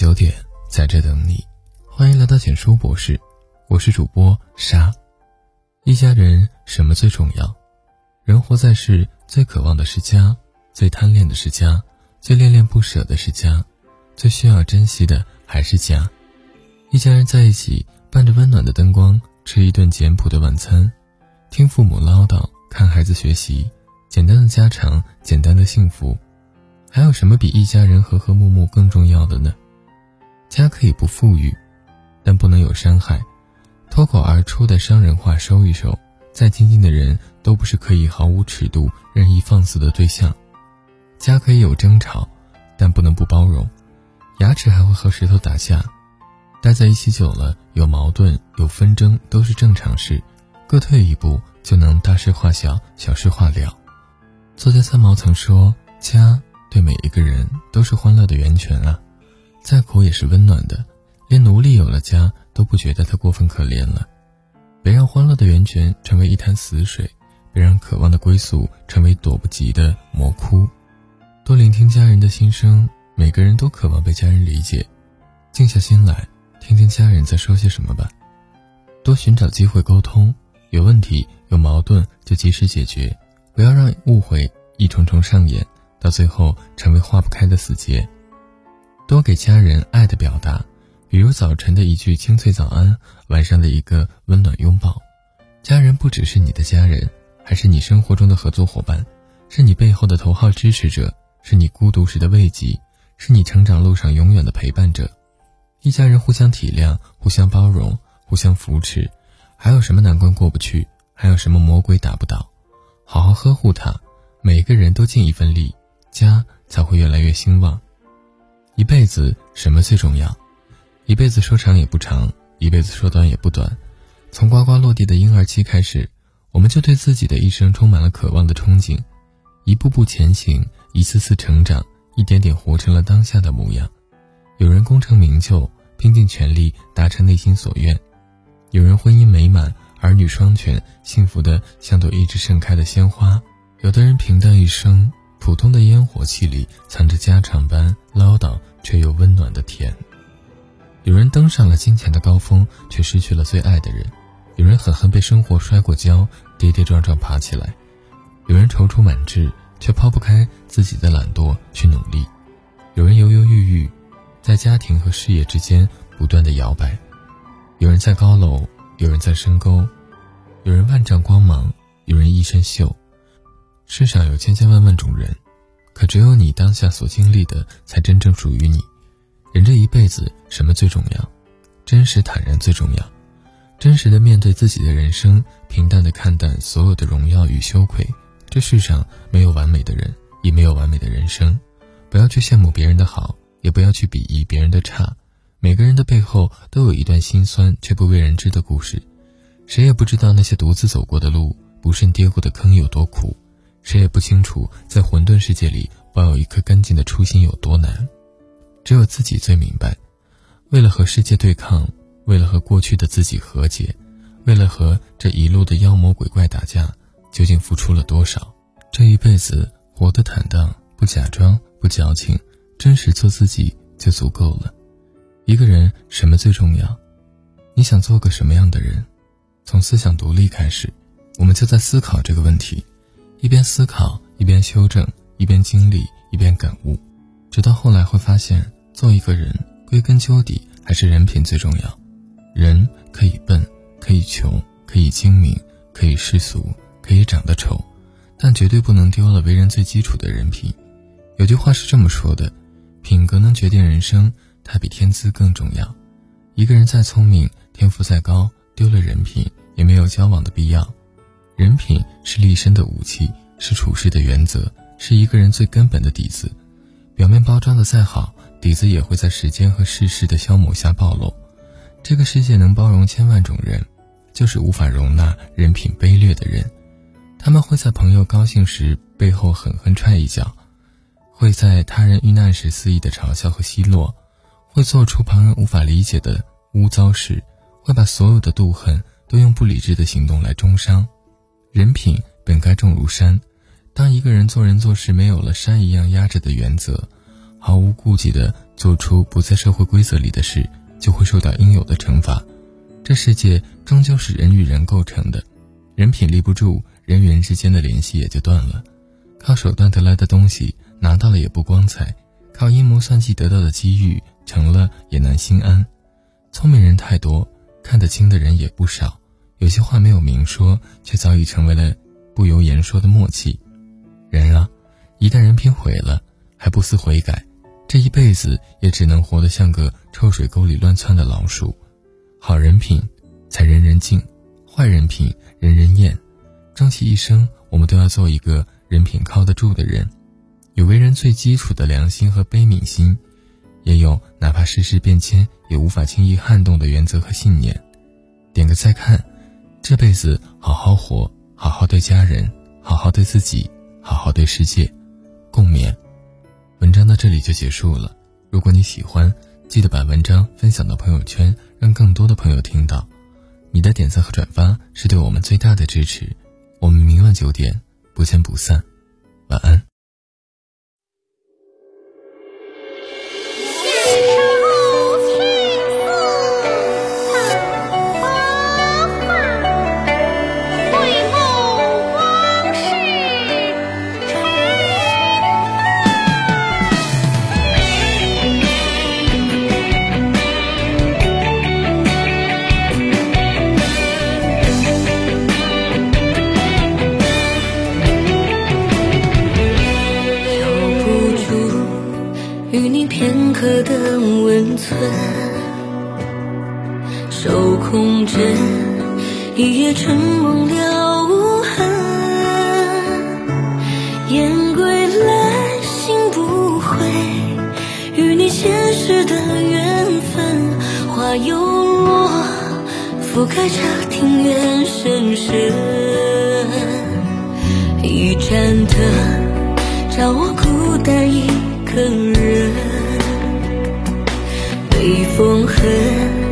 九点，在这等你。欢迎来到简书博士，我是主播沙。一家人什么最重要？人活在世，最渴望的是家，最贪恋的是家，最恋恋不舍的是家，最需要珍惜的还是家。一家人在一起，伴着温暖的灯光，吃一顿简朴的晚餐，听父母唠叨，看孩子学习，简单的家常，简单的幸福。还有什么比一家人和和睦睦更重要的呢？家可以不富裕，但不能有伤害。脱口而出的伤人话收一收，再亲近的人都不是可以毫无尺度、任意放肆的对象。家可以有争吵，但不能不包容。牙齿还会和石头打架，待在一起久了，有矛盾、有纷争都是正常事。各退一步，就能大事化小，小事化了。作家三毛曾说：“家。”对每一个人都是欢乐的源泉啊，再苦也是温暖的。连奴隶有了家都不觉得他过分可怜了。别让欢乐的源泉成为一潭死水，别让渴望的归宿成为躲不及的魔窟。多聆听家人的心声，每个人都渴望被家人理解。静下心来，听听家人在说些什么吧。多寻找机会沟通，有问题有矛盾就及时解决，不要让误会一重重上演。到最后成为化不开的死结。多给家人爱的表达，比如早晨的一句清脆早安，晚上的一个温暖拥抱。家人不只是你的家人，还是你生活中的合作伙伴，是你背后的头号支持者，是你孤独时的慰藉，是你成长路上永远的陪伴者。一家人互相体谅，互相包容，互相扶持，还有什么难关过不去？还有什么魔鬼打不倒？好好呵护他，每个人都尽一份力。家才会越来越兴旺。一辈子什么最重要？一辈子说长也不长，一辈子说短也不短。从呱呱落地的婴儿期开始，我们就对自己的一生充满了渴望的憧憬，一步步前行，一次次成长，一点点活成了当下的模样。有人功成名就，拼尽全力达成内心所愿；有人婚姻美满，儿女双全，幸福的像朵一直盛开的鲜花；有的人平淡一生。普通的烟火气里藏着家常般唠叨却又温暖的甜。有人登上了金钱的高峰，却失去了最爱的人；有人狠狠被生活摔过跤，跌跌撞撞爬起来；有人踌躇满志，却抛不开自己的懒惰去努力；有人犹犹豫豫，在家庭和事业之间不断的摇摆；有人在高楼，有人在深沟；有人万丈光芒，有人一身锈。世上有千千万万种人，可只有你当下所经历的才真正属于你。人这一辈子，什么最重要？真实坦然最重要。真实的面对自己的人生，平淡的看淡所有的荣耀与羞愧。这世上没有完美的人，也没有完美的人生。不要去羡慕别人的好，也不要去鄙夷别人的差。每个人的背后都有一段心酸却不为人知的故事。谁也不知道那些独自走过的路，不慎跌过的坑有多苦。谁也不清楚，在混沌世界里保有一颗干净的初心有多难，只有自己最明白。为了和世界对抗，为了和过去的自己和解，为了和这一路的妖魔鬼怪打架，究竟付出了多少？这一辈子活得坦荡，不假装，不矫情，真实做自己就足够了。一个人什么最重要？你想做个什么样的人？从思想独立开始，我们就在思考这个问题。一边思考，一边修正，一边经历，一边感悟，直到后来会发现，做一个人归根究底还是人品最重要。人可以笨，可以穷，可以精明，可以世俗，可以长得丑，但绝对不能丢了为人最基础的人品。有句话是这么说的：品格能决定人生，它比天资更重要。一个人再聪明，天赋再高，丢了人品，也没有交往的必要。人品是立身的武器，是处事的原则，是一个人最根本的底子。表面包装的再好，底子也会在时间和世事的消磨下暴露。这个世界能包容千万种人，就是无法容纳人品卑劣的人。他们会在朋友高兴时背后狠狠踹一脚，会在他人遇难时肆意的嘲笑和奚落，会做出旁人无法理解的污糟事，会把所有的妒恨都用不理智的行动来中伤。人品本该重如山，当一个人做人做事没有了山一样压着的原则，毫无顾忌的做出不在社会规则里的事，就会受到应有的惩罚。这世界终究是人与人构成的，人品立不住，人与人之间的联系也就断了。靠手段得来的东西，拿到了也不光彩；靠阴谋算计得到的机遇，成了也难心安。聪明人太多，看得清的人也不少。有些话没有明说，却早已成为了不由言说的默契。人啊，一旦人品毁了，还不思悔改，这一辈子也只能活得像个臭水沟里乱窜的老鼠。好人品才人人敬，坏人品人人厌。终其一生，我们都要做一个人品靠得住的人，有为人最基础的良心和悲悯心，也有哪怕世事变迁也无法轻易撼动的原则和信念。点个再看，这辈子好好活，好好对家人，好好对自己，好好对世界。共勉。文章到这里就结束了。如果你喜欢，记得把文章分享到朋友圈。让更多的朋友听到，你的点赞和转发是对我们最大的支持。我们明晚九点不见不散，晚安。温存，手空枕，一夜春梦了无痕。雁归来，心不悔，与你前世的缘分。花又落，覆盖着庭院深深。一盏灯，照我孤单一个人。北风恨，一人寒。